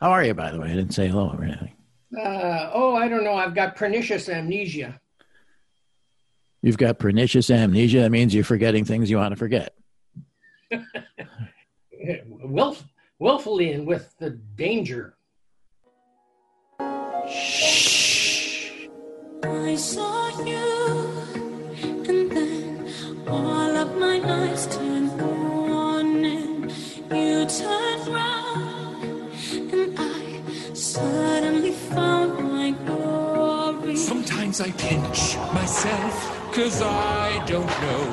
How are you, by the way? I didn't say hello or anything. Uh, oh, I don't know. I've got pernicious amnesia. You've got pernicious amnesia. That means you're forgetting things you want to forget. Wilf, willfully and with the danger. Shh. I saw you, and then all of my eyes turned on, and you turned round, and I suddenly found my glory. Sometimes I pinch myself, cause I don't know.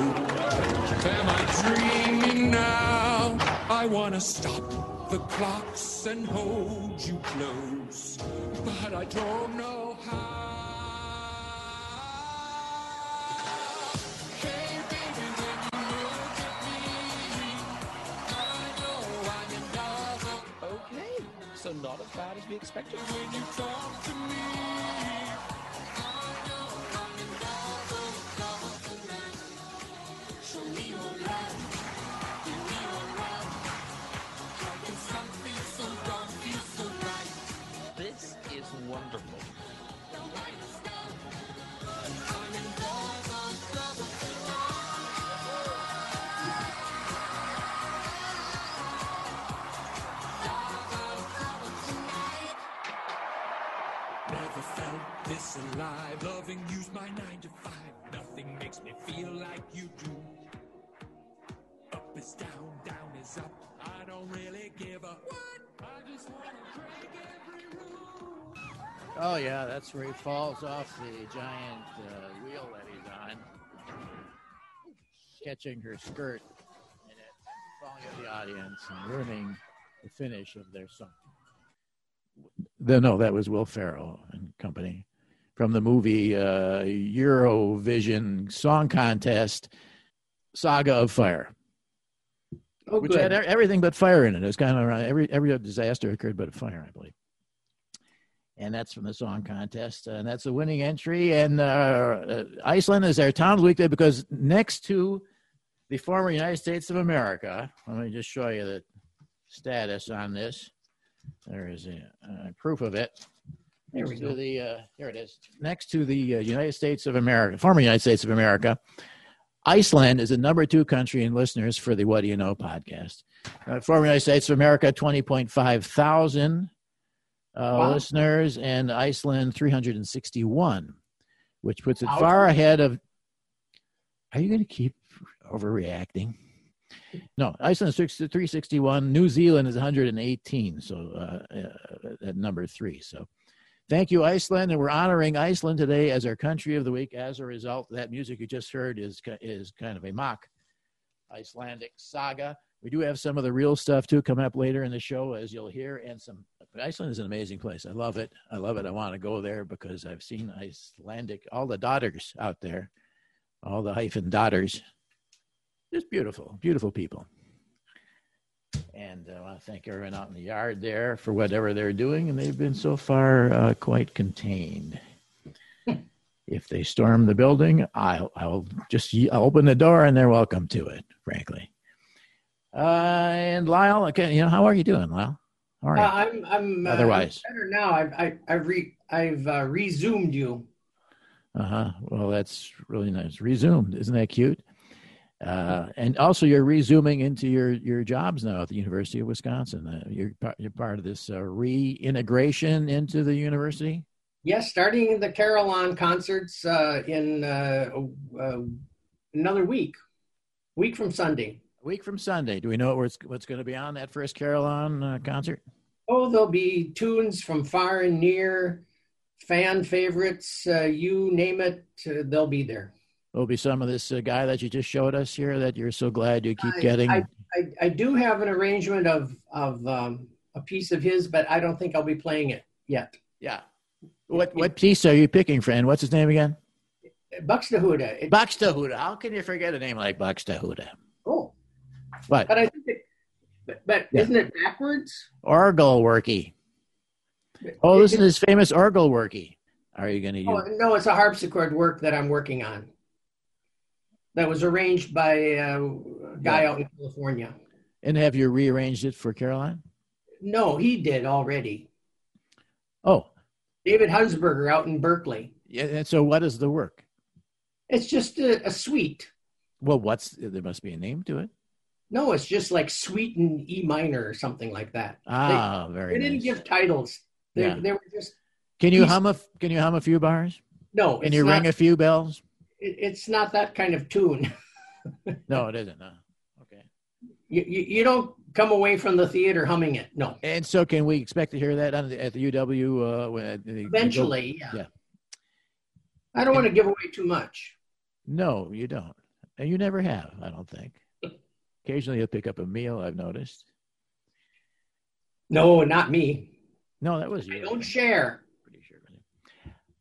Am I dreaming now? I wanna stop the clocks and hold you close, but I don't know how. Not as bad as we expected. Alive. Loving you's my nine to five. Nothing makes me feel like you do. Up is down, down is up. I don't really give a what. I just wanna break every rule. Oh yeah, that's where he falls off the giant uh, wheel that he's on, catching her skirt in it, falling at the audience and ruining the finish of their song. The, no, that was Will Ferrell and company from the movie uh, Eurovision Song Contest Saga of Fire, Oh, which good. had everything but fire in it. It was kind of every every disaster occurred but a fire, I believe and that's from the song contest. And that's a winning entry. And uh, uh, Iceland is our town of the week day because next to the former United States of America, let me just show you the status on this. There is a, uh, proof of it. There Next we to go. the uh, here it is. Next to the uh, United States of America, former United States of America, Iceland is the number two country in listeners for the What Do You Know podcast. Uh, former United States of America, twenty point five thousand uh, Wow. listeners, and Iceland 361, which puts it far ahead of. Are you going to keep overreacting? No, Iceland is 361. New Zealand is 118, so uh, uh, at number three. So thank you, Iceland. And we're honoring Iceland today as our country of the week. As a result, that music you just heard is, is kind of a mock Icelandic saga. We do have some of the real stuff too coming up later in the show, as you'll hear. And some Iceland is an amazing place. I love it. I love it. I want to go there because I've seen Icelandic, all the daughters out there, all the hyphen daughters. Just beautiful, beautiful people. And uh, I want to thank everyone out in the yard there for whatever they're doing, and they've been so far uh, quite contained. if they storm the building, I'll, I'll just I'll open the door and they're welcome to it, frankly. Uh, and Lyle, okay, you know, how are you doing, Lyle? How are Uh. I'm I'm uh, Otherwise. I'm better now. I've I, I've re I've uh, resumed you. Uh huh. Well, that's really nice. Resumed, isn't that cute? Uh, and also, you're resuming into your your jobs now at the University of Wisconsin. Uh, you're part, you're part of this uh, reintegration into the university. Yes, starting the Carillon concerts uh, in uh, uh, another week, week from Sunday. A week from Sunday. Do we know what's what's going to be on that first Carillon uh, concert? Oh, there'll be tunes from far and near, fan favorites, uh, you name it, uh, they'll be there. Will be some of this uh, guy that you just showed us here that you're so glad you keep I- getting. I, I, I do have an arrangement of of um, a piece of his, but I don't think I'll be playing it yet. yeah. What what piece are you picking, friend? What's his name again? Buxtehude. Buxtehude. How can you forget a name like Buxtehude? oh, What? but I think it, but, but Yeah. isn't it backwards? Orgel worky. Oh, this is his famous orgel worky. Are you going to Oh, use? no, it's a harpsichord work that I'm working on. That was arranged by a guy Yeah. out in California. And have you rearranged it for Carillon? No, he did already. Oh, David Hunsberger out in Berkeley. yeah. And so, what is the work? It's just a, a suite. Well, what's there must be a name to it. No, it's just like suite in E minor or something like that. Ah, they, very. they didn't give titles. They, Yeah. they were just Can you hum a Can you hum a few bars? no. Can you not, ring a few bells? It- it's not that kind of tune. No, it isn't. Okay. You, you, you don't come away from the theater humming it. No. And so, can we expect to hear that on the, at the UW? Uh, when Eventually, yeah. Yeah. I don't want to give away too much. No, you don't, and you never have. I don't think. Occasionally, you'll pick up a meal. I've noticed. No, not me. No, that was you. I don't share. Pretty sure.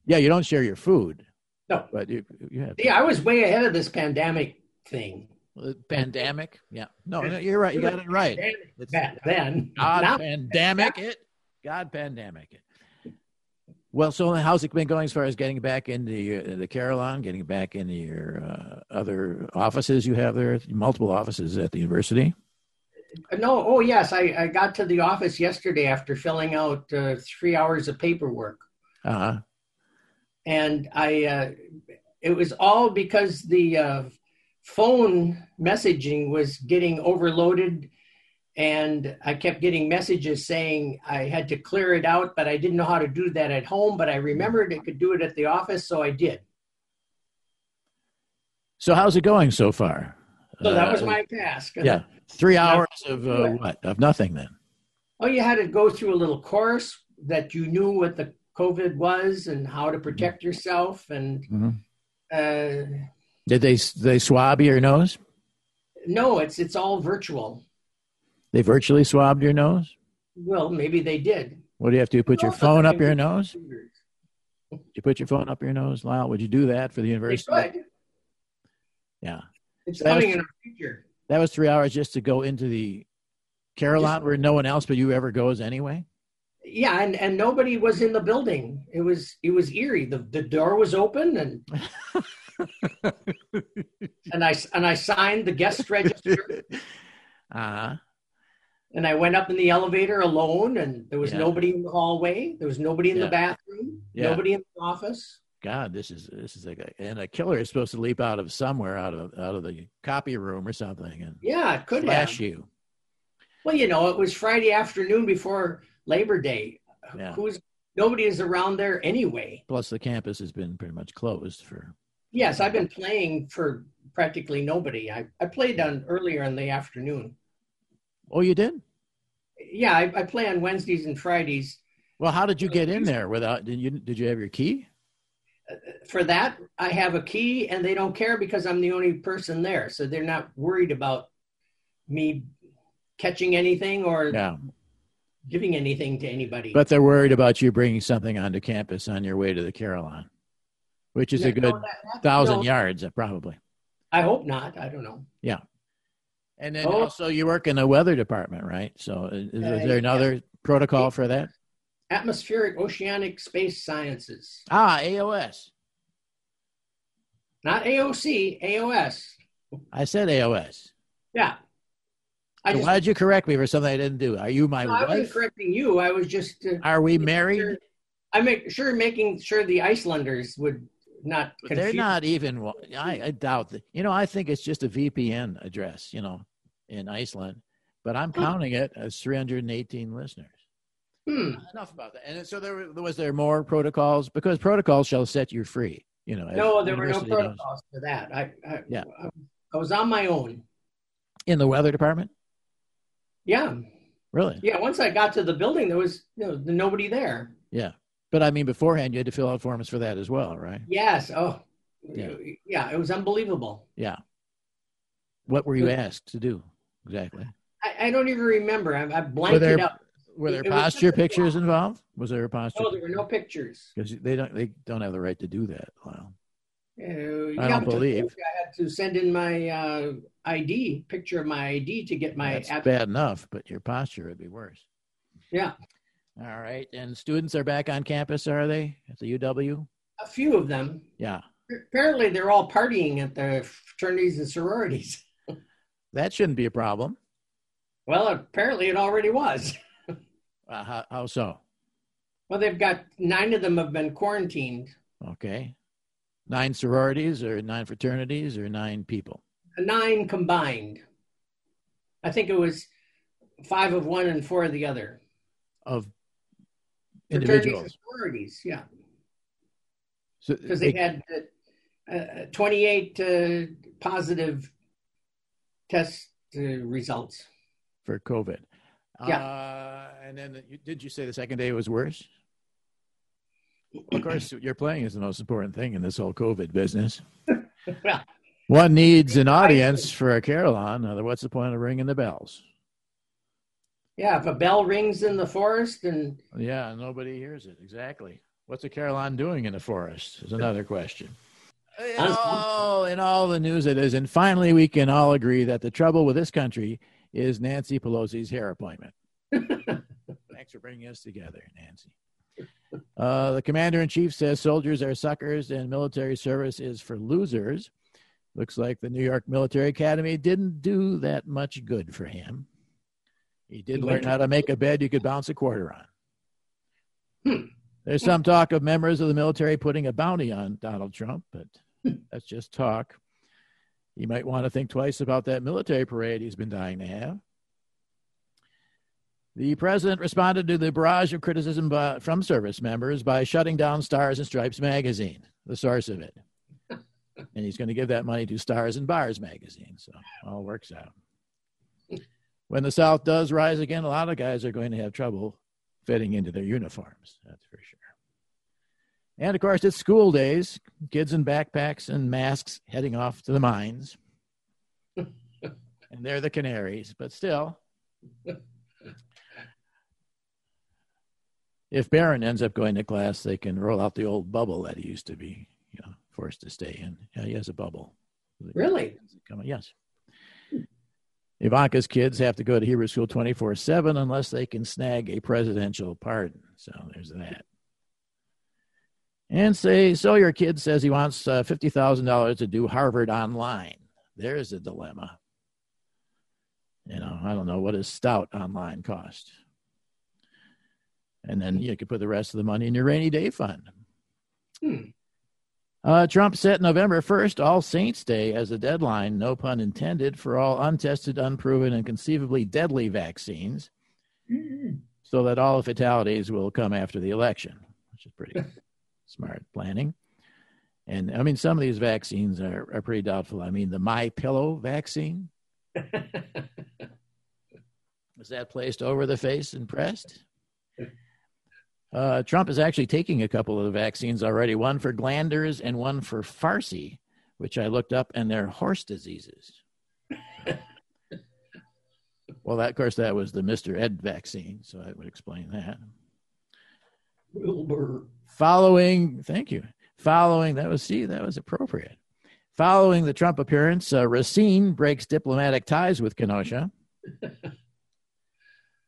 Yeah, you don't share your food. No. but you you have Yeah, I was way ahead of this pandemic thing. Uh, pandemic. Yeah, no, no, you're right. You got it right. It's Back then. God pandemic it. God pandemic it. Well, so how's it been going as far as getting back into your, the Carillon, getting back into your uh, other offices you have there, multiple offices at the university? No, oh yes, I, I got to the office yesterday after filling out uh, three hours of paperwork, Uh huh. And I uh, it was all because the uh, phone messaging was getting overloaded, and I kept getting messages saying I had to clear it out, but I didn't know how to do that at home. But I remembered I could do it at the office, so I did. So how's it going so far? So that was Uh, my task. yeah. Three hours of uh, what? Of nothing then. Oh, you had to go through a little course that you knew what the COVID was and how to protect yourself. And Mhm. uh, Did they they swab your nose? no, it's it's all virtual. They virtually swabbed your nose. Well, maybe they did. What do you have to do? Put your No, phone up your nose? Did you put your phone up your nose, Lyle? Would you do that for the university? Yeah. It's So that was- coming in our future. That was three hours just to go into the Carillon where no one else but you ever goes anyway. Yeah, and, and nobody was in the building. It was it was eerie. The the door was open and and I and I signed the guest register Uh-huh. and I went up in the elevator alone and there was Yeah. nobody in the hallway. There was nobody in Yeah. the bathroom. Yeah. Nobody in the office. God, this is this is like a, and a killer is supposed to leap out of somewhere out of out of the copy room or something and Yeah, it could flash have. you. Well, you know, it was Friday afternoon before Labor Day. Yeah. Who's nobody is around there anyway. Plus, the campus has been pretty much closed for. Yes, I've been playing for practically nobody. I, I played on earlier in the afternoon. Oh, you did? Yeah, I, I play on Wednesdays and Fridays. Well, how did you get in uh, there without? Did you did you have your key? Uh, for that, I have a key, and they don't care because I'm the only person there, so they're not worried about me catching anything or Yeah, giving anything to anybody. but they're worried about you bringing something onto campus on your way to the Carillon, which is Yeah, a good no, that- that- thousand no, yards, uh, probably. I hope not. I don't know. Yeah. And then Oh. also, you work in the weather department, right? So, is, is Uh, there another protocol for that? Atmospheric Oceanic Space Sciences, Ah, AOS. not AOC, AOS. I said AOS. Yeah. I So why did you correct me for something I didn't do? Are you my No, I wasn't correcting you. I was just. Uh, Are we sure- married? I make sure making sure the Icelanders would not. But they're not even. I, I doubt that. You know, I think it's just a VPN address. You know, in Iceland, but I'm counting it as 318 listeners. Hmm. Enough about that. And so there was- there more protocols because protocols shall set you free. You know, No, there were no university knows. protocols for that. I. I Yeah. I, I was on my own. in the weather department. Yeah. Really? Yeah. Once I got to the building, there was you know nobody there. Yeah. But I mean, beforehand, you had to fill out forms for that as well, right? Yes. Oh. Yeah. Yeah. It was unbelievable. Yeah. What were you asked to do exactly? I, I don't even remember. I, I blanked there- it up. Were there It posture pictures involved? Was there a posture? No, there were no pictures. Because they don't they don't have the right to do that. Wow. Uh, I don't believe. I had to send in my uh, ID, picture of my ID to get my. That's app- bad enough, but your posture would be worse. Yeah. All right. And students are back on campus, are they? At the UW? A few of them. Yeah. Apparently, they're all partying at the fraternities and sororities. That shouldn't be a problem. Well, apparently, it already was. Uh, how, how so? Well, they've got nine of them have been quarantined. Okay. Nine sororities or nine fraternities or nine people? Nine combined. I think it was five of one and four of the other. Of Fraternities and individuals. sororities, yeah. So Because they had uh, uh, 28 uh, positive test uh, results. for COVID. Yeah. Uh, and then did you say the second day was worse? Of course, your playing is the most important thing in this whole COVID business. Well, One needs an audience for a carillon. What's the point of ringing the bells? yeah, if a bell rings in the forest and Yeah, nobody hears it. Exactly. What's a carillon doing in the forest is another question. In all, in all the news it is. And finally, we can all agree that the trouble with this country is Nancy Pelosi's hair appointment. Thanks for bringing us together, Nancy. Uh, the commander in chief says soldiers are suckers and military service is for losers. Looks like the New York Military Academy didn't do that much good for him. He did He learn how to make a bed you could bounce a quarter on. Hmm. There's some talk of members of the military putting a bounty on Donald Trump, but that's just talk. You might want to think twice about that military parade he's been dying to have. The president responded to the barrage of criticism by, from service members by shutting down Stars and Stripes magazine, the source of it. and he's going to give that money to Stars and Bars magazine, so all works out. When the South does rise again, a lot of guys are going to have trouble fitting into their uniforms, that's for sure. And of course, it's school days, kids in backpacks and masks heading off to the mines. and they're the canaries, but still. if Barron ends up going to class, they can roll out the old bubble that he used to be, you know, forced to stay in. Yeah, he has a bubble. really, yes. Ivanka's kids have to go to Hebrew school 24 7 unless they can snag a presidential pardon. So there's that. And say, so your kid says he wants uh, $50,000 to do Harvard online. There's a dilemma. You know, I don't know what does stout online cost. And then you could put the rest of the money in your rainy day fund. Hmm. Uh, Trump set November 1st, All Saints Day, as a deadline, no pun intended, for all untested, unproven, and conceivably deadly vaccines, so that all fatalities will come after the election, which is pretty smart planning. And I mean, some of these vaccines are, are pretty doubtful. I mean, the My Pillow vaccine was that placed over the face and pressed? Uh, Trump is actually taking a couple of the vaccines already, one for glanders and one for farcy, which I looked up, and they're horse diseases. well, that, of course, that was the Mr. Ed vaccine, so I would explain that. Wilbur. Following, thank you. Following, that was, see, that was appropriate. Following the Trump appearance, uh, Racine breaks diplomatic ties with Kenosha.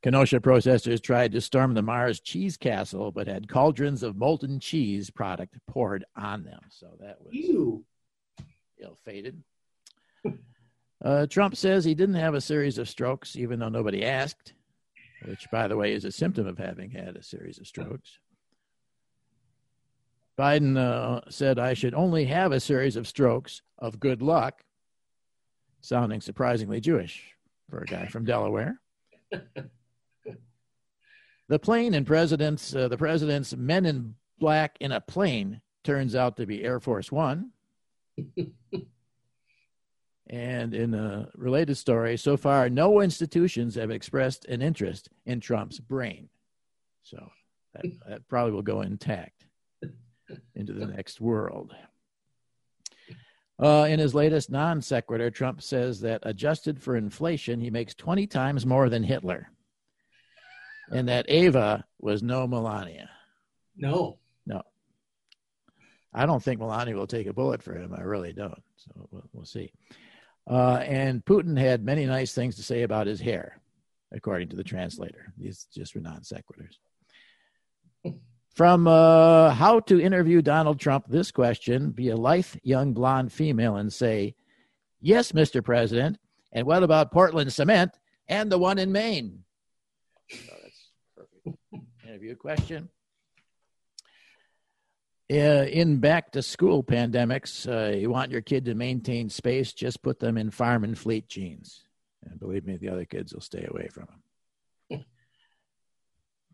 Kenosha protesters tried to storm the Mars Cheese Castle, but had cauldrons of molten cheese product poured on them. So that was Ew. ill fated. Uh, Trump says he didn't have a series of strokes, even though nobody asked, which, by the way, is a symptom of having had a series of strokes. Biden uh, said, I should only have a series of strokes of good luck, sounding surprisingly Jewish for a guy from Delaware. the plane and president's, uh, the president's men in black in a plane turns out to be Air Force One. And in a related story, so far, no institutions have expressed an interest in Trump's brain. So that, that probably will go intact into the next world. Uh, in his latest non sequitur, Trump says that adjusted for inflation, he makes 20 times more than Hitler. And that Ava was no Melania. No. No. I don't think Melania will take a bullet for him. I really don't. So we'll, we'll see. Uh, and Putin had many nice things to say about his hair, according to the translator. These just were non sequiturs. From uh, how to interview Donald Trump, this question be a lithe, young, blonde female and say, Yes, Mr. President. And what about Portland cement and the one in Maine? So that's perfect. interview question. Uh, in back to school pandemics, uh, you want your kid to maintain space, just put them in farm and fleet jeans. And believe me, the other kids will stay away from them.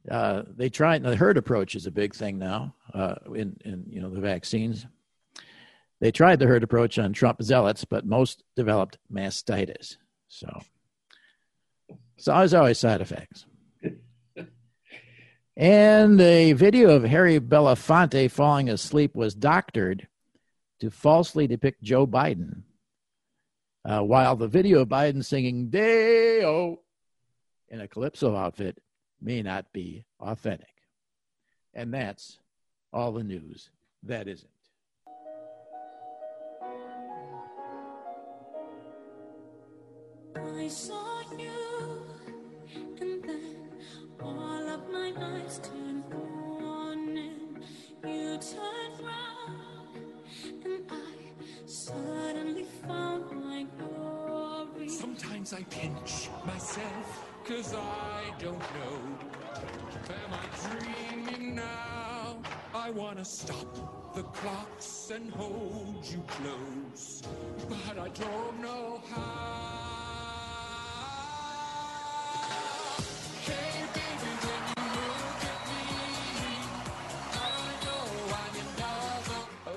uh, they try the herd approach is a big thing now uh, in, in you know the vaccines. They tried the herd approach on Trump zealots, but most developed mastitis. So, so there's always side effects. And a video of Harry Belafonte falling asleep was doctored to falsely depict Joe Biden. Uh, while the video of Biden singing Day-O in a calypso outfit may not be authentic. And that's all the news that isn't. Cause I don't know. Am I dreaming now? I wanna stop the clocks and hold you close, but I don't know how. Hey, baby, when you look at me, I know I'm in love.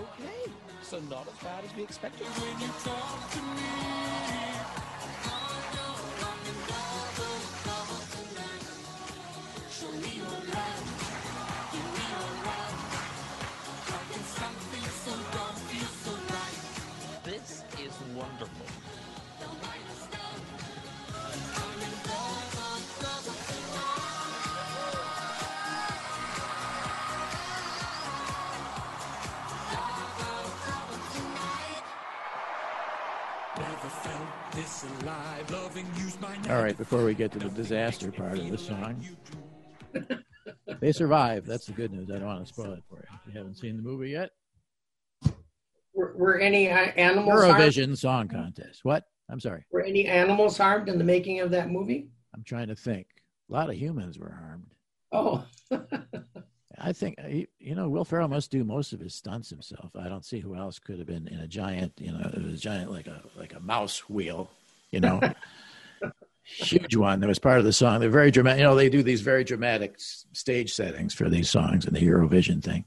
Okay, so not as bad as we expected. All right, before we get to the disaster part of the song, they survive. That's the good news. I don't want to spoil it for you. If you haven't seen the movie yet, Were, were any uh, animals harmed? Eurovision Song Contest. What? I'm sorry. Were any animals harmed in the making of that movie? I'm trying to think. A lot of humans were harmed. Oh, I think uh, you know Will Ferrell must do most of his stunts himself. I don't see who else could have been in a giant, you know, it was a giant like a like a mouse wheel, you know, huge one that was part of the song. They're very dramatic. You know, they do these very dramatic s- stage settings for these songs in the Eurovision thing,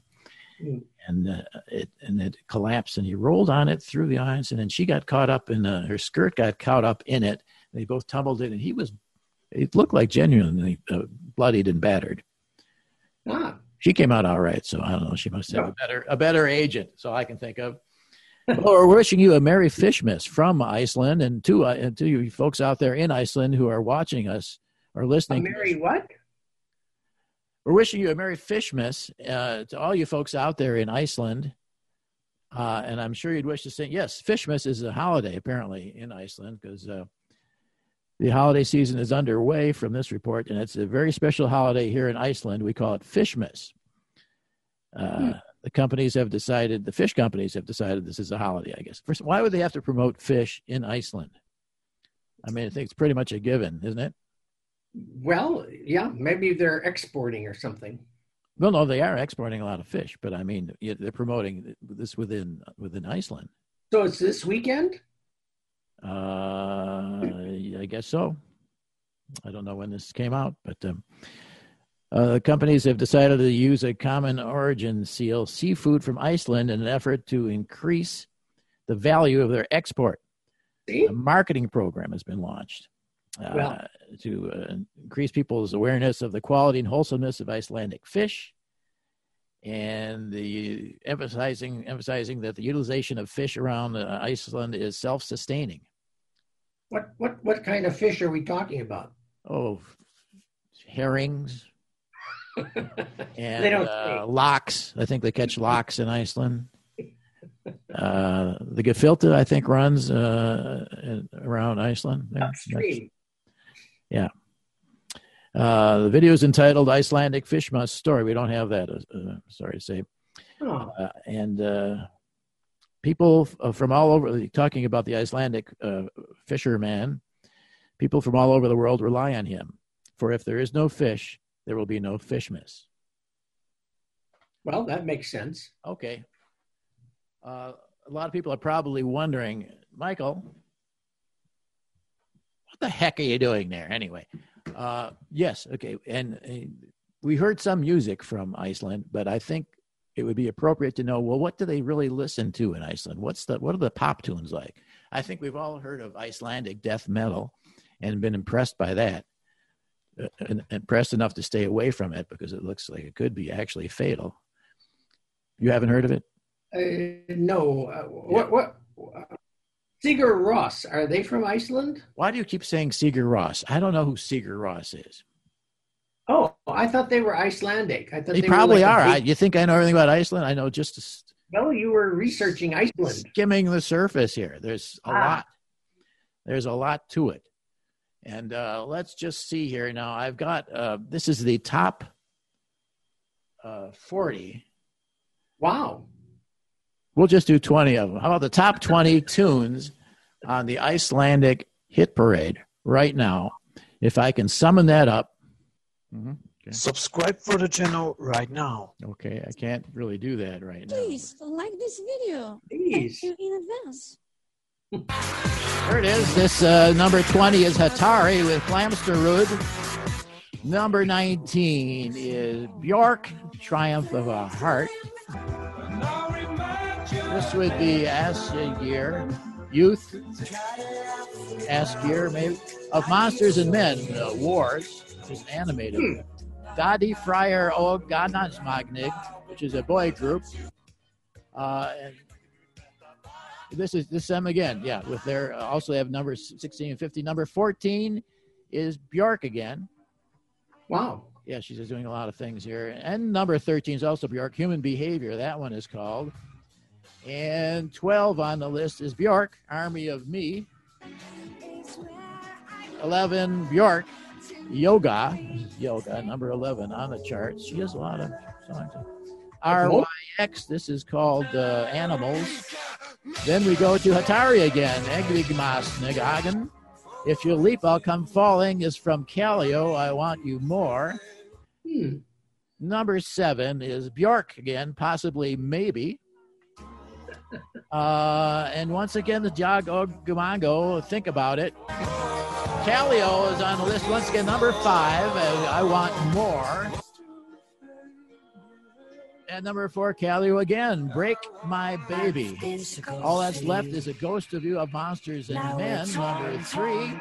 Mm. and uh, it and it collapsed and he rolled on it through the audience, and then she got caught up in uh, her skirt got caught up in it. They both tumbled in, and he was. It looked like genuinely uh, bloodied and battered ah, she came out all right. So I don't know. She must have Yeah. a better a better agent. So I can think of. Well, we're wishing you a merry Fishmas from Iceland, and to uh, and to you folks out there in Iceland who are watching us or listening. Mary us. what? We're wishing you a merry Fishmas uh, to all you folks out there in Iceland. Uh, and I'm sure you'd wish to say yes. Fishmas is a holiday apparently in Iceland because uh, the holiday season is underway from this report, and it's a very special holiday here in Iceland. We call it Fishmas. Uh, The companies have decided, the fish companies have decided this is a holiday, I guess. First, why would they have to promote fish in Iceland? I mean, I think it's pretty much a given, isn't it? Well, yeah, maybe they're exporting or something. Well, no, they are exporting a lot of fish, but I mean, they're promoting this within within Iceland. So it's this weekend? Uh, I guess so. I don't know when this came out, but um, uh, companies have decided to use a common origin seal, seafood from Iceland, in an effort to increase the value of their export. See? A marketing program has been launched uh, Well- to uh, increase people's awareness of the quality and wholesomeness of Icelandic fish, and the emphasizing emphasizing that the utilization of fish around uh, Iceland is self-sustaining. What what what kind of fish are we talking about? Oh, herrings and They don't uh, lox. I think they catch lox in Iceland. Uh, the gefilte, I think, runs uh, around Iceland. There. Upstream. Uh, the video is entitled "Icelandic Fishmas Story." We don't have that. Uh, uh, sorry to say. Oh, and uh, people from all over, talking about the Icelandic uh, fisherman, people from all over the world rely on him. For if there is no fish, there will be no fishmas. Well, that makes sense. Okay. Uh, a lot of people are probably wondering, Michael, what the heck are you doing there anyway? Uh, yes, okay. And uh, we heard some music from Iceland, but I think it would be appropriate to know well, what do they really listen to in Iceland? What's the what are the pop tunes like? I think we've all heard of Icelandic death metal and been impressed by that. And impressed enough to stay away from it because it looks like it could be actually fatal. You haven't heard of it? Uh, no. Uh, what? What? Sigur Rós. Are they from Iceland? Why do you keep saying Sigur Rós? I don't know who Sigur Rós is. Oh, I thought they were Icelandic. I thought They, they, probably were like are. I, you think I know everything about Iceland? I know just a no, you were researching Iceland. skimming the surface here. There's a Ah. lot. There's a lot to it. And uh, let's just see here. Now, I've got uh, this is the top uh, 40. Wow. We'll just do 20 of them. How about the top 20 tunes on the Icelandic hit parade right now? If I can summon that up. Mhm. Subscribe for the channel right now. Okay, I can't really do that right now. Please like this video. Please. Thank you in advance. There it is. This uh, number 20 is Hatari with Flamsterud. Number 19 is Bjork, Triumph of a Heart. This would be Ásgeir, Youth, Ásgeir, maybe, of Monsters and Men, uh, Wars, which is animated. Daði Freyr og Gagnamagnið, which is a boy group. Uh, and this is this them again, yeah. With their uh, also they have numbers 16 and 50. Number 14 is Bjork again. Wow. Yeah, she's just doing a lot of things here. And number 13 is also Bjork, Human Behavior. That one is called. And 12 on the list is Bjork, Army of Me. 11, Bjork, Yoga. Yoga, number 11 on the chart. She has a lot of songs. RYX, this is called uh, Animals. Then we go to Hatari again. Egligmas. If you leap, I'll come falling is from Kaleo. I want you more. Hmm. Number seven is Bjork again, possibly maybe. Uh, and once again, the Jog Gumango, think about it. Kaleo is on the list once again, number five. I want more. And number four, Kaleo again, Break My Baby. All that's left is a ghost of you of monsters and men. Number three.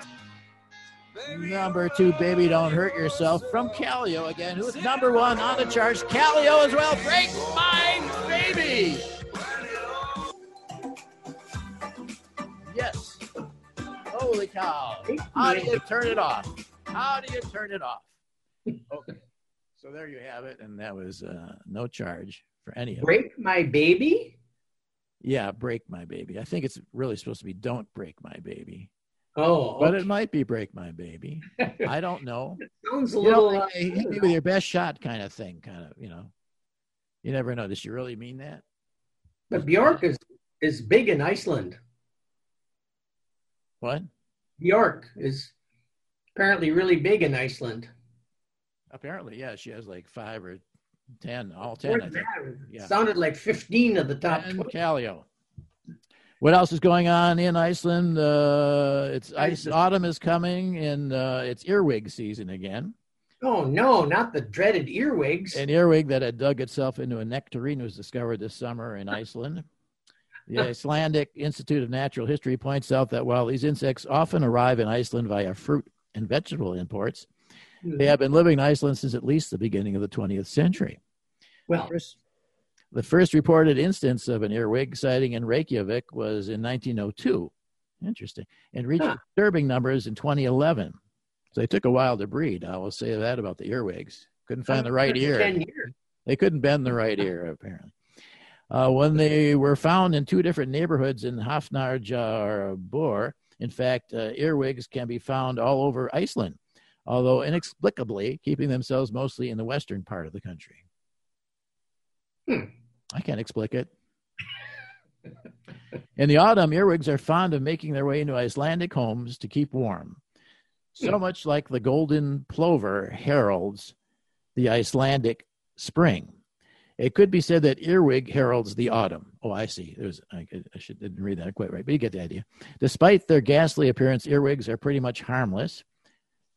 Number two, Baby Don't Hurt Yourself from Kaleo again. Who's number one on the charts? Calio as well. Break My Baby. Yes. Holy cow. How do you turn it off? How do you turn it off? Okay. So there you have it. And that was uh, no charge for any of it. Break my baby? Yeah, break my baby. I think it's really supposed to be don't break my baby. Oh, But it might be break my baby. I don't know. sounds a You know, little. like uh, hit me with your best shot kind of thing, kind of, you know. You never know. Does she really mean that? but Bjork is is big in Iceland. What? Bjork is apparently really big in Iceland. Apparently, yeah. She has like five or ten, all ten, I think. Yeah. Sounded like 15 of the top and 20. Kaleo. What else is going on in Iceland? Uh, it's ice. Autumn is coming, and uh, it's earwig season again. Oh, no, not the dreaded earwigs. An earwig that had dug itself into a nectarine was discovered this summer in Iceland. The Icelandic Institute of Natural History points out that while these insects often arrive in Iceland via fruit and vegetable imports, they have been living in Iceland since at least the beginning of the 20th century. well, the first reported instance of an earwig sighting in Reykjavik was in 1902. Interesting. And reached Huh. disturbing numbers in 2011. So they took a while to breed. I will say that about the earwigs. Couldn't find the right ear. They couldn't bend the right ear, apparently. Uh, when they were found in two different neighborhoods in Hafnarfjörður, in fact, uh, earwigs can be found all over Iceland, although inexplicably keeping themselves mostly in the western part of the country. Hmm. I can't explain it. In the autumn, earwigs are fond of making their way into Icelandic homes to keep warm. So Hmm. much like the golden plover heralds the Icelandic spring. It could be said that earwig heralds the autumn. Oh, I see. There's I, I should didn't read that quite right, but you get the idea. Despite their ghastly appearance, earwigs are pretty much harmless.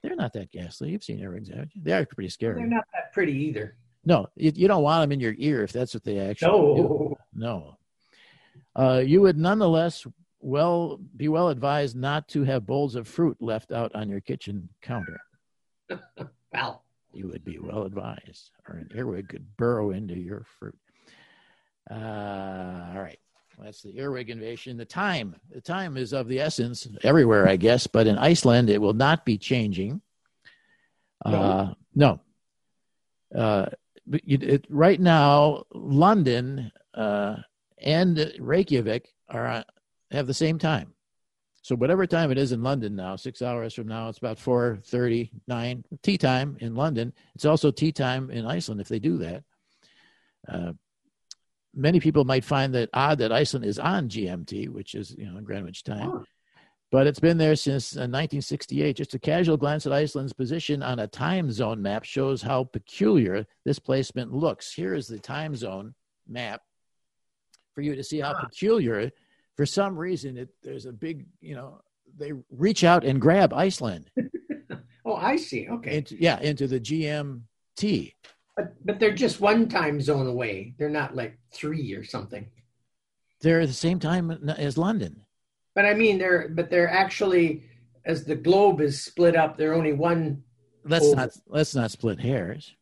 They're not that ghastly. You've seen earwigs, haven't you? They are pretty scary. They're not that pretty either. No, you, you don't want them in your ear if that's what they actually do. No. No. Uh, you would nonetheless well be well advised not to have bowls of fruit left out on your kitchen counter. Well, You would be well advised, or an earwig could burrow into your fruit. Uh, all right. That's the earwig invasion. The time, the time is of the essence everywhere, I guess, but in Iceland it will not be changing. Uh, no. Uh, but you, it, right now, London uh, and Reykjavik are uh, have the same time. So whatever time it is in London now, six hours from now, it's about four thirty-nine tea time in London. It's also tea time in Iceland if they do that. Uh, many people might find that odd that Iceland is on GMT, which is you know Greenwich time Oh. but it's been there since uh, 1968. Just a casual glance at Iceland's position on a time zone map shows how peculiar this placement looks. Here is the time zone map for you to see how peculiar. For some reason, it, there's a big, you know, they reach out and grab Iceland. oh, I see. Okay. Into, yeah, into the GMT. But, but they're just one time zone away. They're not like three or something. They're at the same time as London. But I mean, they're but they're actually as the globe is split up. They're only one. let's over. not let's not split hairs.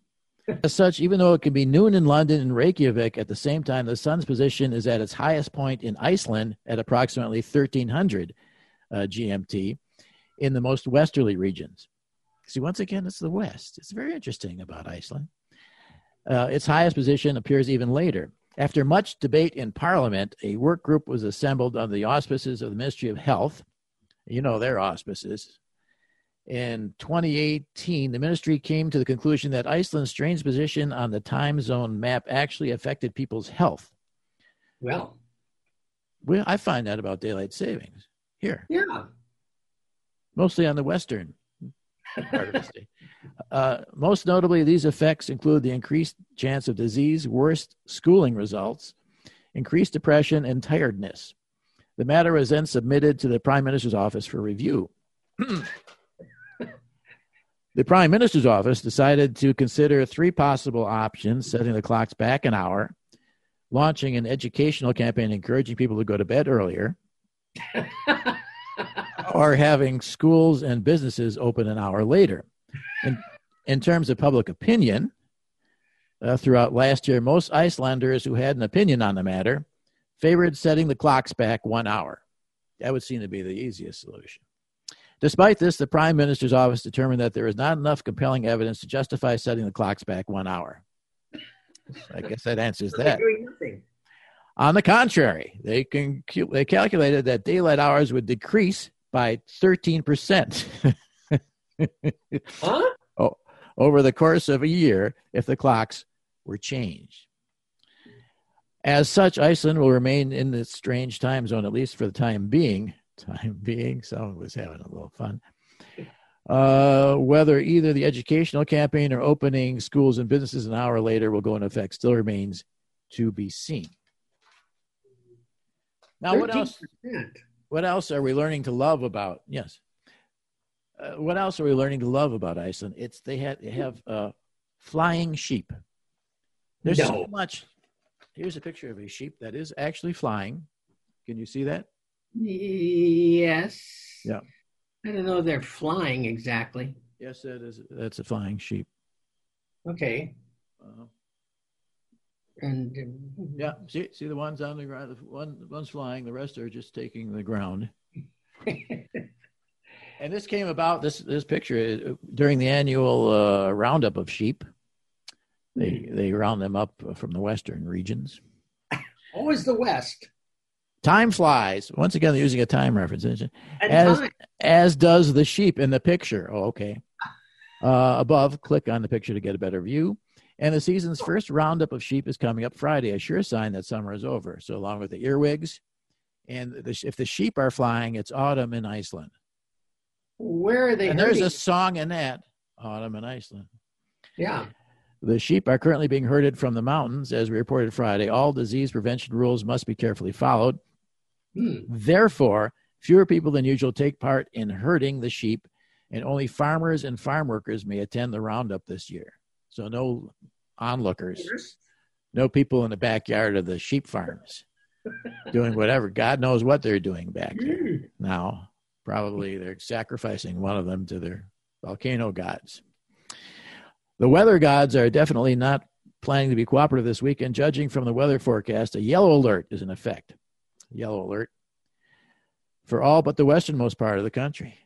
As such, even though it can be noon in London and Reykjavik at the same time, the sun's position is at its highest point in Iceland at approximately 1300 uh, GMT in the most westerly regions. See, once again, it's the west. It's very interesting about Iceland. Uh, its highest position appears even later. After much debate in Parliament, a work group was assembled under the auspices of the Ministry of Health. You know their auspices. In 2018, the ministry came to the conclusion that Iceland's strange position on the time zone map actually affected people's health. Well, Well, I find that about daylight savings here, yeah. mostly on the western part of the state. Uh, most notably, these effects include the increased chance of disease, worse schooling results, increased depression, and tiredness. The matter was then submitted to the Prime Minister's office for review. the Prime Minister's office decided to consider three possible options setting the clocks back an hour, launching an educational campaign encouraging people to go to bed earlier, or having schools and businesses open an hour later. In, in terms of public opinion, uh, throughout last year, most Icelanders who had an opinion on the matter favored setting the clocks back one hour. That would seem to be the easiest solution. Despite this, the Prime Minister's office determined that there is not enough compelling evidence to justify setting the clocks back one hour. I guess that answers that. On the contrary, they can they calculated that daylight hours would decrease by 13% Huh? over the course of a year if the clocks were changed. As such, Iceland will remain in this strange time zone, at least for the time being. Time being, someone was having a little fun. Uh, whether either the educational campaign or opening schools and businesses an hour later will go into effect still remains to be seen. Now, what else? 13%. what else are we learning to love about yes uh, what else are we learning to love about iceland it's they had they have uh, flying sheep there's so much here's a picture of a sheep that is actually flying can you see that Yes. Yeah. I don't know they're flying exactly. yes that is that's a flying sheep Okay. uh, And yeah see, see the ones on the ground the one one's flying the rest are just taking the ground. And this came about this this picture uh, during the annual uh, roundup of sheep. They they round them up from the western regions. Always the West. time flies. Once again they're using a time reference. Isn't it? As- time. as does the sheep in the picture. Oh okay. Uh, above click on the picture to get a better view and the season's first roundup of sheep is coming up friday a sure sign that summer is over so along with the earwigs and the, if the sheep are flying it's autumn in iceland Where are they? and there's a song in that autumn in iceland yeah. The sheep are currently being herded from the mountains, as we reported Friday. All disease prevention rules must be carefully followed. Hmm. Therefore, fewer people than usual take part in herding the sheep, and only farmers and farm workers may attend the roundup this year. So, no onlookers, no people in the backyard of the sheep farms doing whatever. God knows what they're doing back there Hmm. now. Probably they're sacrificing one of them to their volcano gods. The weather gods are definitely not planning to be cooperative this weekend. Judging from the weather forecast, a yellow alert is in effect. Yellow alert for all but the westernmost part of the country.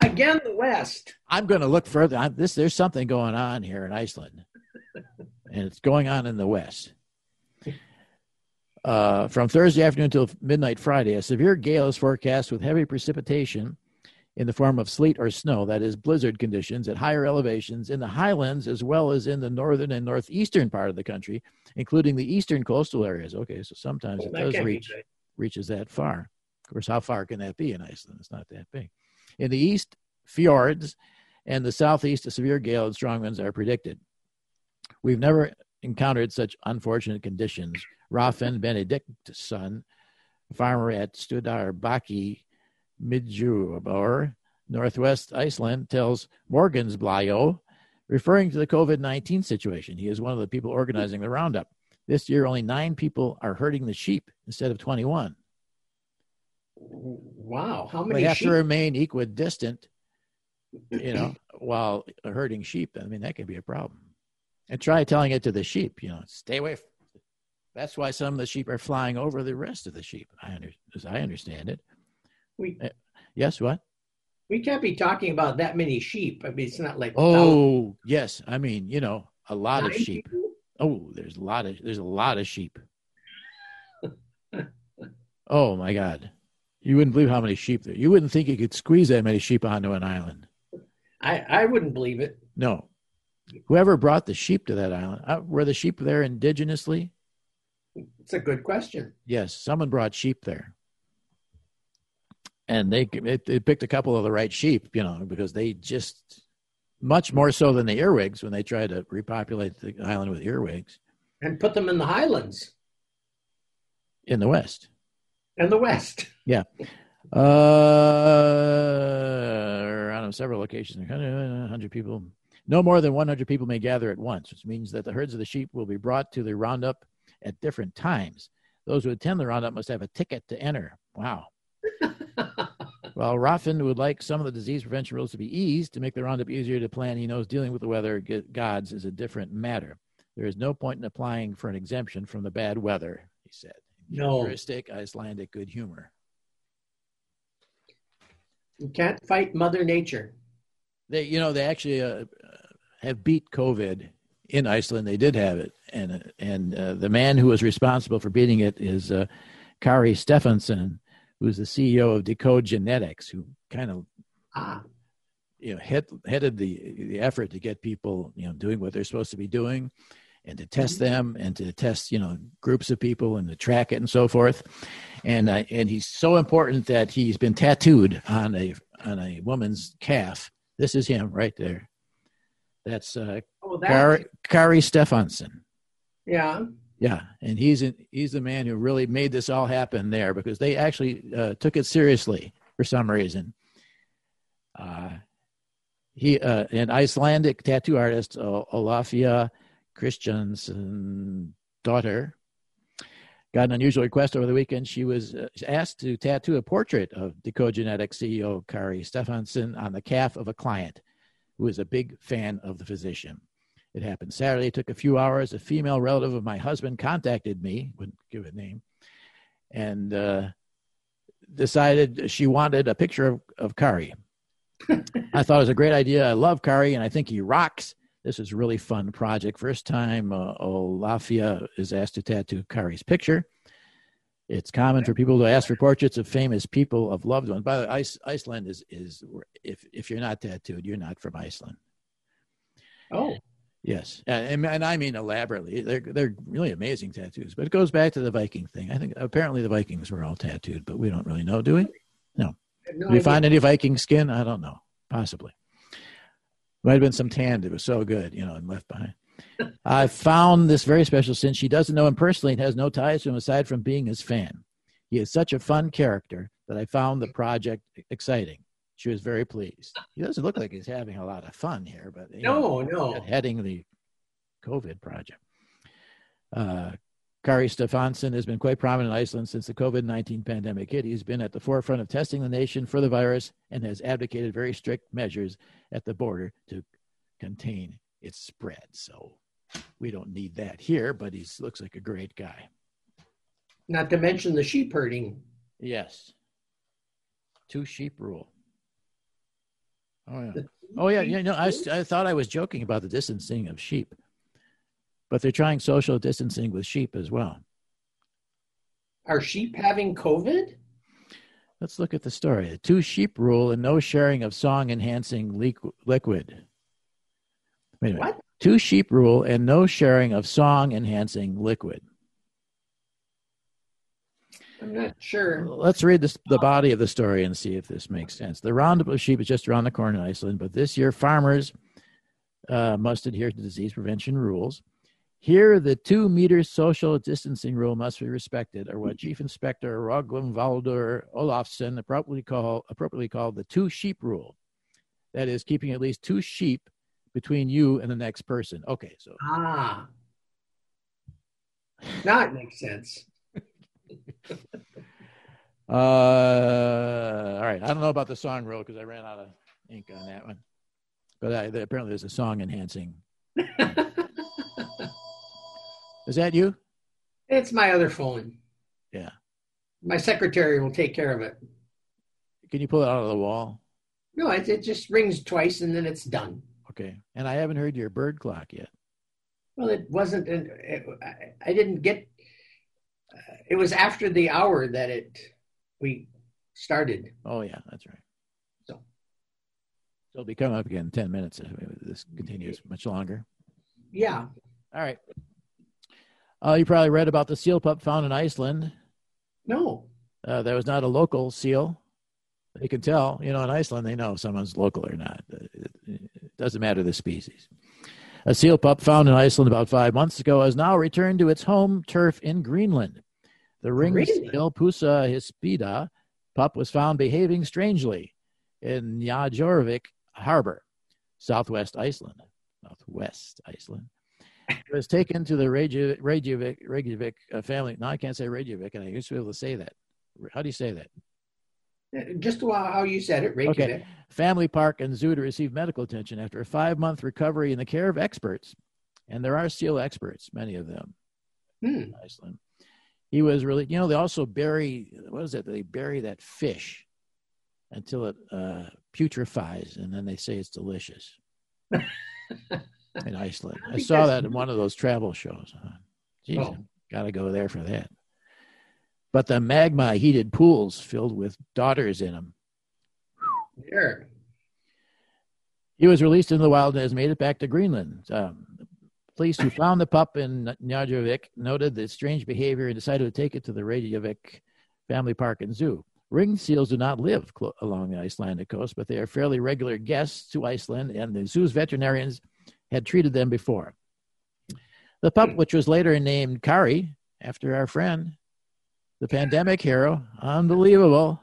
Again, the West. I'm going to look further. I'm, this there's something going on here in Iceland, and it's going on in the west. Uh, from Thursday afternoon until midnight Friday, a severe gale is forecast with heavy precipitation in the form of sleet or snow, that is, blizzard conditions at higher elevations in the highlands as well as in the northern and northeastern part of the country, including the eastern coastal areas. Okay, so sometimes it does reach reaches that far. Of course, how far can that be in Iceland? It's not that big. In the east, fjords, and the southeast, a severe gale and strong winds are predicted. We've never encountered such unfortunate conditions. Rafen Benedictson, farmer at Studarbaki, Midjubor, northwest Iceland, tells Morgan's Morgansblayo, referring to the COVID 19 situation. He is one of the people organizing the roundup. This year, only nine people are herding the sheep instead of 21. Wow, how They many have sheep? to remain equidistant, you know, while herding sheep. I mean, that can be a problem. And try telling it to the sheep, you know, stay away. From, that's why some of the sheep are flying over the rest of the sheep. I under, as I understand it. we eh, Yes, what? we can't be talking about that many sheep. I mean, it's not like Oh, yes. I mean, you know, a lot of sheep. people? Oh, there's a lot of there's a lot of sheep. oh my God, you wouldn't believe how many sheep there. You wouldn't think you could squeeze that many sheep onto an island. I I wouldn't believe it. No. Whoever brought the sheep to that island, uh, were the sheep there indigenously? It's a good question. Yes, someone brought sheep there, and they it, they picked a couple of the right sheep, you know, because they just much more so than the earwigs when they tried to repopulate the island with earwigs And put them in the highlands in the west. And the west. Yeah. Uh, around several locations, 100 people. No more than 100 people may gather at once, which means that the herds of the sheep will be brought to the roundup at different times. Those who attend the roundup must have a ticket to enter. Wow. While Raffin would like some of the disease prevention rules to be eased to make the roundup easier to plan, he knows dealing with the weather gods is a different matter. There is no point in applying for an exemption from the bad weather, he said. No. Characteristic Icelandic good humor. You can't fight Mother Nature. They, you know, they actually uh, have beat COVID in Iceland. They did have it, and and uh, the man who was responsible for beating it is uh, Kari Stefansson, who's the CEO of Decode Genetics, who kind of Ah, you know head, headed the the effort to get people you know doing what they're supposed to be doing and to test them and to test you know groups of people and to track it and so forth and uh, and he's so important that he's been tattooed on a on a woman's calf this is him right there that's uh oh, that. Kari, Kari Stefansson yeah. yeah, and he's in, he's the man who really made this all happen there because they actually uh, took it seriously for some reason. Uh, he uh, an Icelandic tattoo artist, uh, Olafia Christiansen daughter, got an unusual request over the weekend. She was uh, asked to tattoo a portrait of Decode Genetics CEO Kari Stefansson on the calf of a client who is a big fan of the physician. It happened Saturday. It took a few hours. A female relative of my husband contacted me, wouldn't give a name, and uh, decided she wanted a picture of, of Kari. I thought it was a great idea. I love Kari, and I think he rocks. This is a really fun project. First time uh, Olafia is asked to tattoo Kari's picture. It's common for people to ask for portraits of famous people of loved ones. By the way, Iceland is is if if you're not tattooed, you're not from Iceland. Oh, Yes, and, and I mean elaborately. They're they're really amazing tattoos. But it goes back to the Viking thing. I think apparently the Vikings were all tattooed, but we don't really know, do we? Had no Do we find any Viking skin? I don't know. Possibly. Might have been some tan It was so good, you know, and left behind. I found this very special since she doesn't know him personally and has no ties to him aside from being his fan. He is such a fun character that I found the project exciting. She was very pleased. He doesn't look like he's having a lot of fun here, but you know, No, no. heading the COVID project. Uh, Kari Stefansson has been quite prominent in Iceland since the COVID 19 pandemic hit. He's been at the forefront of testing the nation for the virus and has advocated very strict measures at the border to contain its spread. So we don't need that here, but he looks like a great guy. Not to mention the sheep herding. Yes. Two sheep rule. Oh, yeah. Oh, yeah. Yeah. No, I, I thought I was joking about the distancing of sheep, but they're trying social distancing with sheep as well. Are sheep having COVID? Let's look at the story. The two sheep rule and no sharing of song enhancing liqu- liquid. Wait a minute. What? Two sheep rule and no sharing of song enhancing liquid. I'm not sure. Let's read this, the body of the story and see if this makes sense. The roundup of sheep is just around the corner in Iceland, but this year farmers uh, must adhere to disease prevention rules. Here, the two meter social distancing rule must be respected, or what Chief Inspector Rogvanvaldur Olafsson appropriately, call, appropriately called the two sheep rule. That is, keeping at least two sheep between you and the next person. Okay, so Ah. Now it makes sense. Uh, all right. I don't know about the song rule because I ran out of ink on that one. But I, apparently, there's a song enhancing. Is that you? It's my other phone. Yeah. My secretary will take care of it. Can you pull it out of the wall? No, it, it just rings twice and then it's done. Okay. And I haven't heard your bird clock yet. Well, it wasn't. An, it, I, I didn't get. Uh, it was after the hour that it we started. Oh, yeah, that's right. So. So it'll be coming up again in 10 minutes if this continues much longer. Yeah. All right. Uh, you probably read about the seal pup found in Iceland. No. Uh, that was not a local seal. They can tell, you know, in Iceland, they know if someone's local or not. It, it doesn't matter the species. A seal pup found in Iceland about five months ago has now returned to its home turf in Greenland. The ring seal Pusa hispida pup was found behaving strangely in Njajorvik Harbor, southwest Iceland. Southwest Iceland. Was taken to the Reykjavik, Reykjavik, Reykjavik uh, family. Now I can't say Reykjavik, and I used to be able to say that. How do you say that? Uh, Just how how you said it, Reykjavik. Family Park and Zoo to receive medical attention after a five month recovery in the care of experts. And there are seal experts, many of them Hmm. in Iceland. He was really, you know, they also bury, what is it? They bury that fish until it uh, putrefies and then they say it's delicious in Iceland. I I saw that in one of those travel shows. Geez, Oh. got to go there for that. But the magma heated pools filled with daughters in them. There. He was released into the wild and has made it back to Greenland. Um, police who found the pup in Njavik noted the strange behavior and decided to take it to the Reykjavik Family Park and Zoo. Ringed seals do not live clo- along the Icelandic coast, but they are fairly regular guests to Iceland, and the zoo's veterinarians had treated them before. The pup, hmm. which was later named Kari, after our friend, the pandemic hero, unbelievable,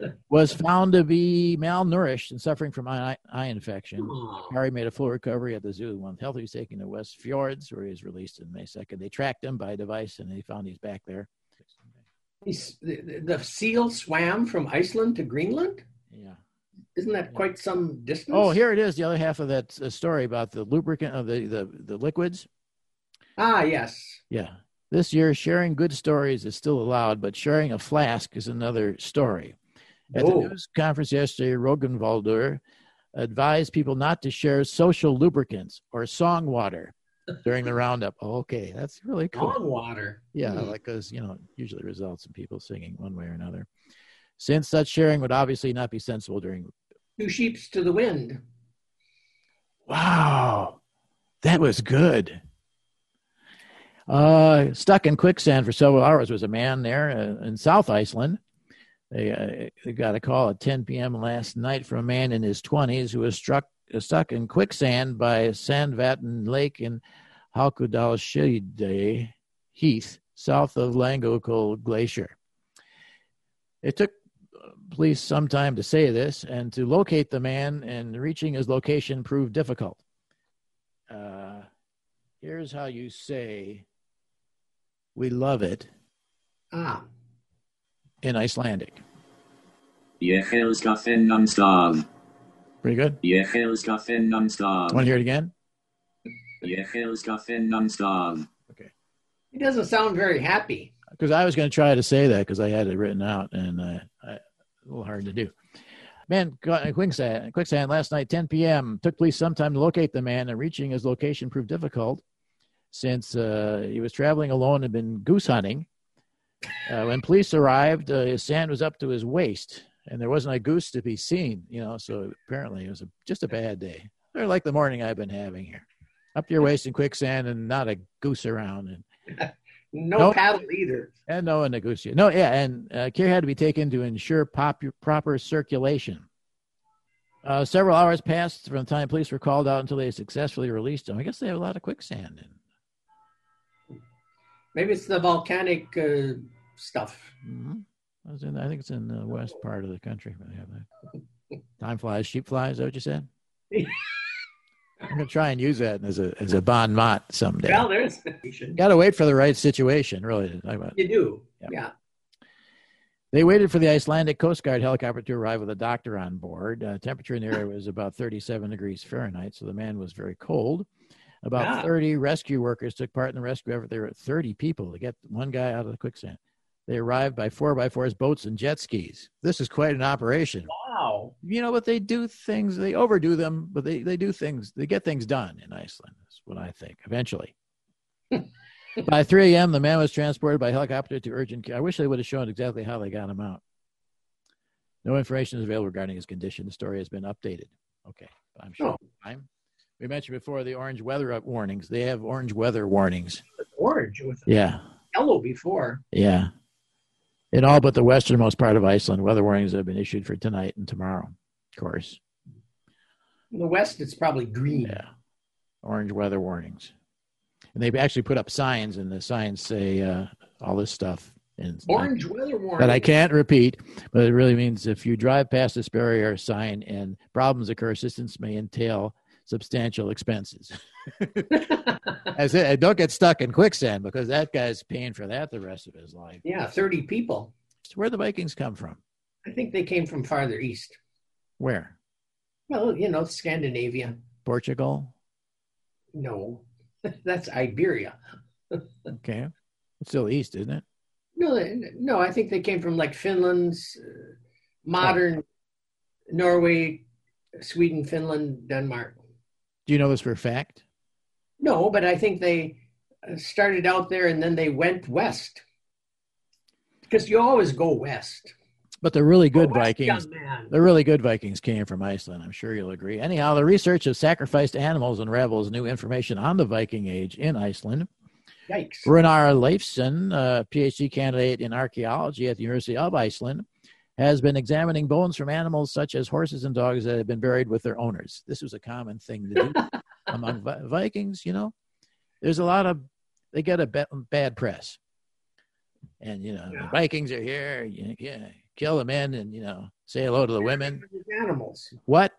was found to be malnourished and suffering from eye, eye infection. Kari made a full recovery at the zoo. When healthy, he was taken to West Fjords, where he was released in May 2nd. They tracked him by device, and they found he's back there. the- the seal swam from Iceland to Greenland. Yeah. Isn't that quite some distance? Oh, here it is. The other half of that uh, story about the lubricant of the, the, the liquids. Ah, yes. Yeah. This year, sharing good stories is still allowed, but sharing a flask is another story. At the Oh. news conference yesterday, Rogenwalder advised people not to share social lubricants or song water during the roundup. Okay, that's really cool. Long water. Yeah, Hmm. like because you know usually results in people singing one way or another. Since such sharing would obviously not be sensible during. Two sheeps to the wind. Wow, that was good. Uh, stuck in quicksand for several hours was a man there uh, in South Iceland. They, uh, they got a call at 10 p.m. last night from a man in his 20s who was struck uh, stuck in quicksand by Sandvatn Lake in Halkudalshide Heath, south of Langokul Glacier. It took police some time to say this, and to locate the man and reaching his location proved difficult. Uh, here's how you say, We love it Ah, in Icelandic. Ég elska þennan stað. Pretty good. Ég elska þennan stað. Want to hear it again? Ég elska þennan stað. he doesn't sound very happy. because I was going to try to say that because I had it written out and uh, I, a little hard to do. Man, got- quicksand, quicksand last night, 10 p.m. Took police some time to locate the man, and reaching his location proved difficult since uh, he was traveling alone and been goose hunting. Uh, when police arrived, uh, his sand was up to his waist, and there wasn't a goose to be seen. You know, so apparently it was a, just a bad day. They're like the morning I've been having here, up your waist in quicksand, and not a goose around. And No Nope. paddle either. and no negotiate. No, yeah, and uh, care had to be taken to ensure pop- proper circulation. Uh, several hours passed from the time police were called out until they successfully released him. I guess they have a lot of quicksand. In. Maybe it's the volcanic uh, stuff. Mm-hmm. I, was in, I think it's in the west part of the country. where they have that. Time flies, sheep flies. Is that what you said? I'm gonna try and use that as a as a bon mot someday. Well, there's Got to wait for the right situation, really. about. you do. Yeah. Yeah. They waited for the Icelandic Coast Guard helicopter to arrive with a doctor on board. Uh, temperature in the area was about 37 degrees Fahrenheit, so the man was very cold. About Ah. 30 rescue workers took part in the rescue effort. There were 30 people to get one guy out of the quicksand. They arrived by four by fours, boats, and jet skis. This is quite an operation. Wow. You know, but they do things, they overdo them, but they, they do things, they get things done in Iceland. That's what I think, eventually. by 3 a.m., the man was transported by helicopter to urgent care. I wish they would have shown exactly how they got him out. No information is available regarding his condition. The story has been updated. Okay, I'm sure. Oh. We mentioned before the orange weather up warnings. They have orange weather warnings. Orange with Yeah, yellow before. yeah. In all but the westernmost part of Iceland, weather warnings have been issued for tonight and tomorrow, of course. In the west, it's probably green. Yeah. Orange weather warnings. And they've actually put up signs, and the signs say uh, all this stuff. And Orange weather warning. that I can't repeat, but it really means if you drive past this barrier sign and problems occur, assistance may entail substantial expenses. I said, don't get stuck in quicksand because that guy's paying for that the rest of his life. yeah, 30 people. So where the Vikings come from? I think they came from farther east. Where? Well, you know, Scandinavia. Portugal? No, that's Iberia. Okay. It's still east, isn't it? No, no, I think they came from like Finland's uh, modern Norway, Sweden, Finland, Denmark. Do you know this for a fact? No, but I think they uh, started out there and then they went west. Because you always go west. But the really good Go west, Vikings, the really good Vikings came from Iceland. I'm sure you'll agree. Anyhow, the research of sacrificed animals unravels new information on the Viking Age in Iceland. Yikes. Runar Leifsson, a PhD candidate in archaeology at the University of Iceland, has been examining bones from animals such as horses and dogs that have been buried with their owners. This was a common thing to do among Vi- Vikings, you know. There's a lot of, they get a ba- bad press. And, you know, the Vikings are here, you yeah, kill the men and, you know, say hello to the women. Animals. What?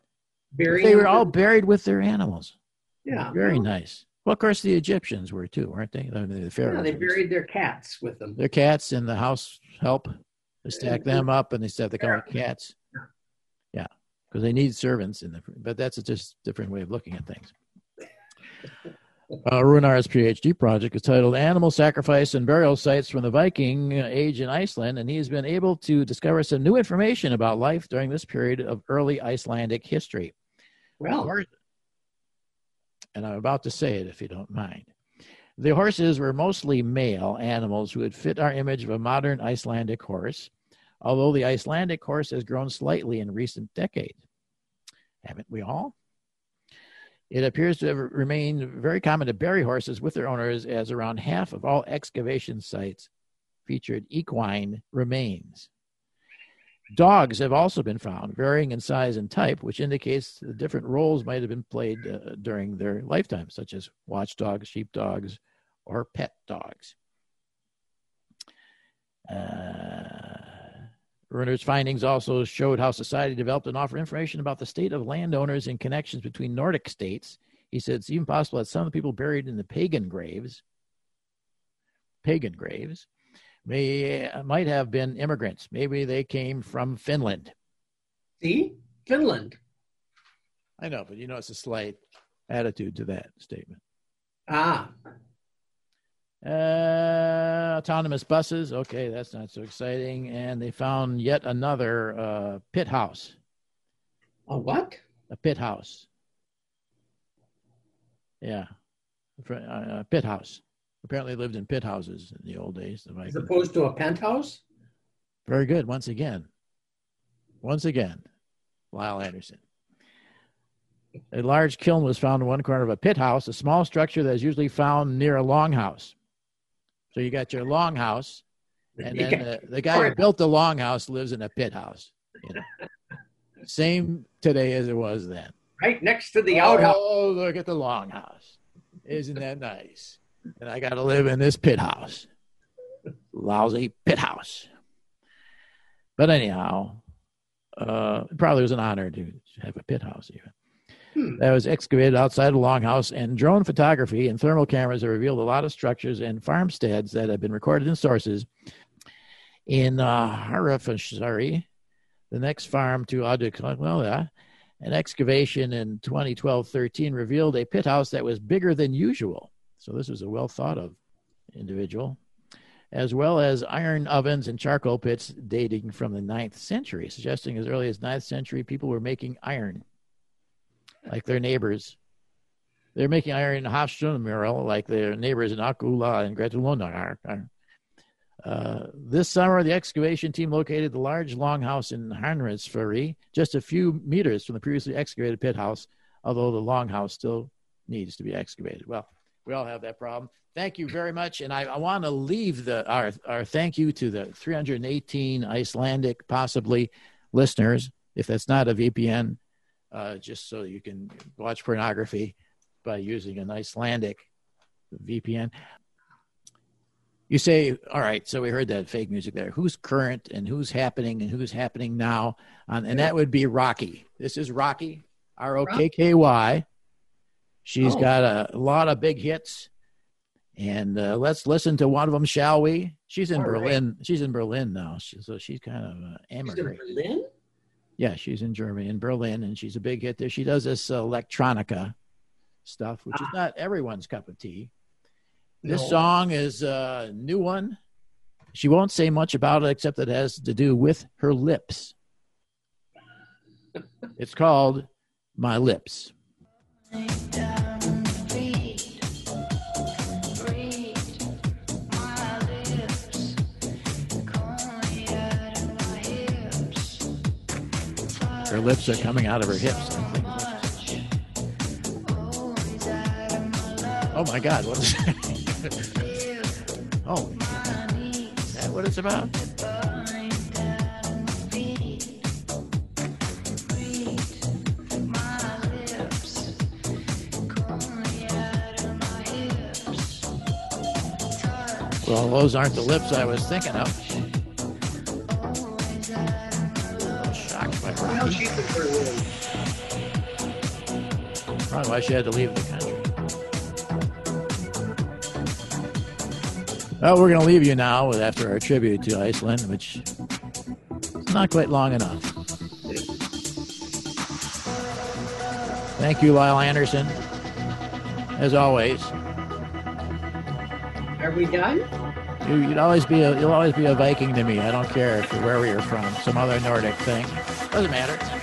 They were all buried with their animals. yeah. Very nice. Well, of course, the Egyptians were too, weren't they? I mean, the Yeah, pharaohs. they buried their cats with them. their cats and the house help. They stack them up and they said the call cats. Yeah, because they need servants in the. But that's a just different way of looking at things. Uh, Runar's PhD project is titled "Animal Sacrifice and Burial Sites from the Viking Age in Iceland," and he has been able to discover some new information about life during this period of early Icelandic history. Well, and I'm about to say it if you don't mind. The horses were mostly male animals who would fit our image of a modern Icelandic horse, although the Icelandic horse has grown slightly in recent decades. Haven't we all? It appears to have remained very common to bury horses with their owners, as around half of all excavation sites featured equine remains. Dogs have also been found, varying in size and type, which indicates the different roles might have been played uh, during their lifetime, such as watchdogs, sheepdogs, or pet dogs. Uh, Runar's findings also showed how society developed and offered information about the state of landowners and connections between Nordic states. He said it's even possible that some of the people buried in the pagan graves, pagan graves, may might have been immigrants. Maybe they came from Finland. See? Finland. I know, but you know it's a slight attitude to that statement. Ah, Uh, autonomous buses. Okay, that's not so exciting. And they found yet another uh, pit house. a what? A pit house. Yeah, a uh, pit house. Apparently, lived in pit houses in the old days. As opposed to a penthouse? Very good. Once again, once again, Lyle Anderson. A large kiln was found in one corner of a pit house, a small structure that is usually found near a longhouse. So you got your longhouse, and then the, the guy who built the longhouse lives in a pit house. You know? Same today as it was then. right next to the outhouse. Oh, look at the longhouse. Isn't that nice? And I got to live in this pit house. Lousy pit house. But anyhow, uh, it probably was an honor to have a pit house even. Hmm. That was excavated outside the longhouse, and drone photography and thermal cameras have revealed a lot of structures and farmsteads that have been recorded in sources. In uh, Harafashari, the next farm to Adik, well, yeah, an excavation in 2012-13 revealed a pit house that was bigger than usual. So this was a well thought of individual, as well as iron ovens and charcoal pits dating from the 9th century, suggesting as early as 9th century people were making iron like their neighbors. They're making iron in Hafströmmural like their neighbors in Akula and Gretulona. Uh, this summer, the excavation team located the large longhouse in Harnresferi, just a few meters from the previously excavated pit house, although the longhouse still needs to be excavated. Well, we all have that problem. Thank you very much. And I, I want to leave the our, our thank you to the 318 Icelandic, possibly listeners, if that's not a VPN, uh, just so you can watch pornography by using an Icelandic VPN. You say, all right, so we heard that fake music there. Who's current and who's happening and who's happening now? Um, and that would be Rokky. This is Rokky, R O K K Y. She's Oh. got a, lot of big hits. And uh, let's listen to one of them, shall we? She's in All right. Berlin. She's in Berlin now. So she's kind of uh, She's in emigrated. Berlin? Yeah, she's in Germany, in Berlin, and she's a big hit there. She does this uh, electronica stuff, which is not everyone's cup of tea. This No. song is a new one. She won't say much about it except that it has to do with her lips. it's called My Lips. Her lips are coming out of her hips. Oh my God! What is that? oh, is that what it's about? Well, those aren't the lips I was thinking of. Shocked by No, Rokky. she's. Probably why she had to leave the country. Well, we're going to leave you now with after our tribute to Iceland, which is not quite long enough. Thank you, Lyle Anderson. As always, Are we done? you, you'd always be a, you'll always be a Viking to me. I don't care if where we are from, some other Nordic thing. Doesn't matter.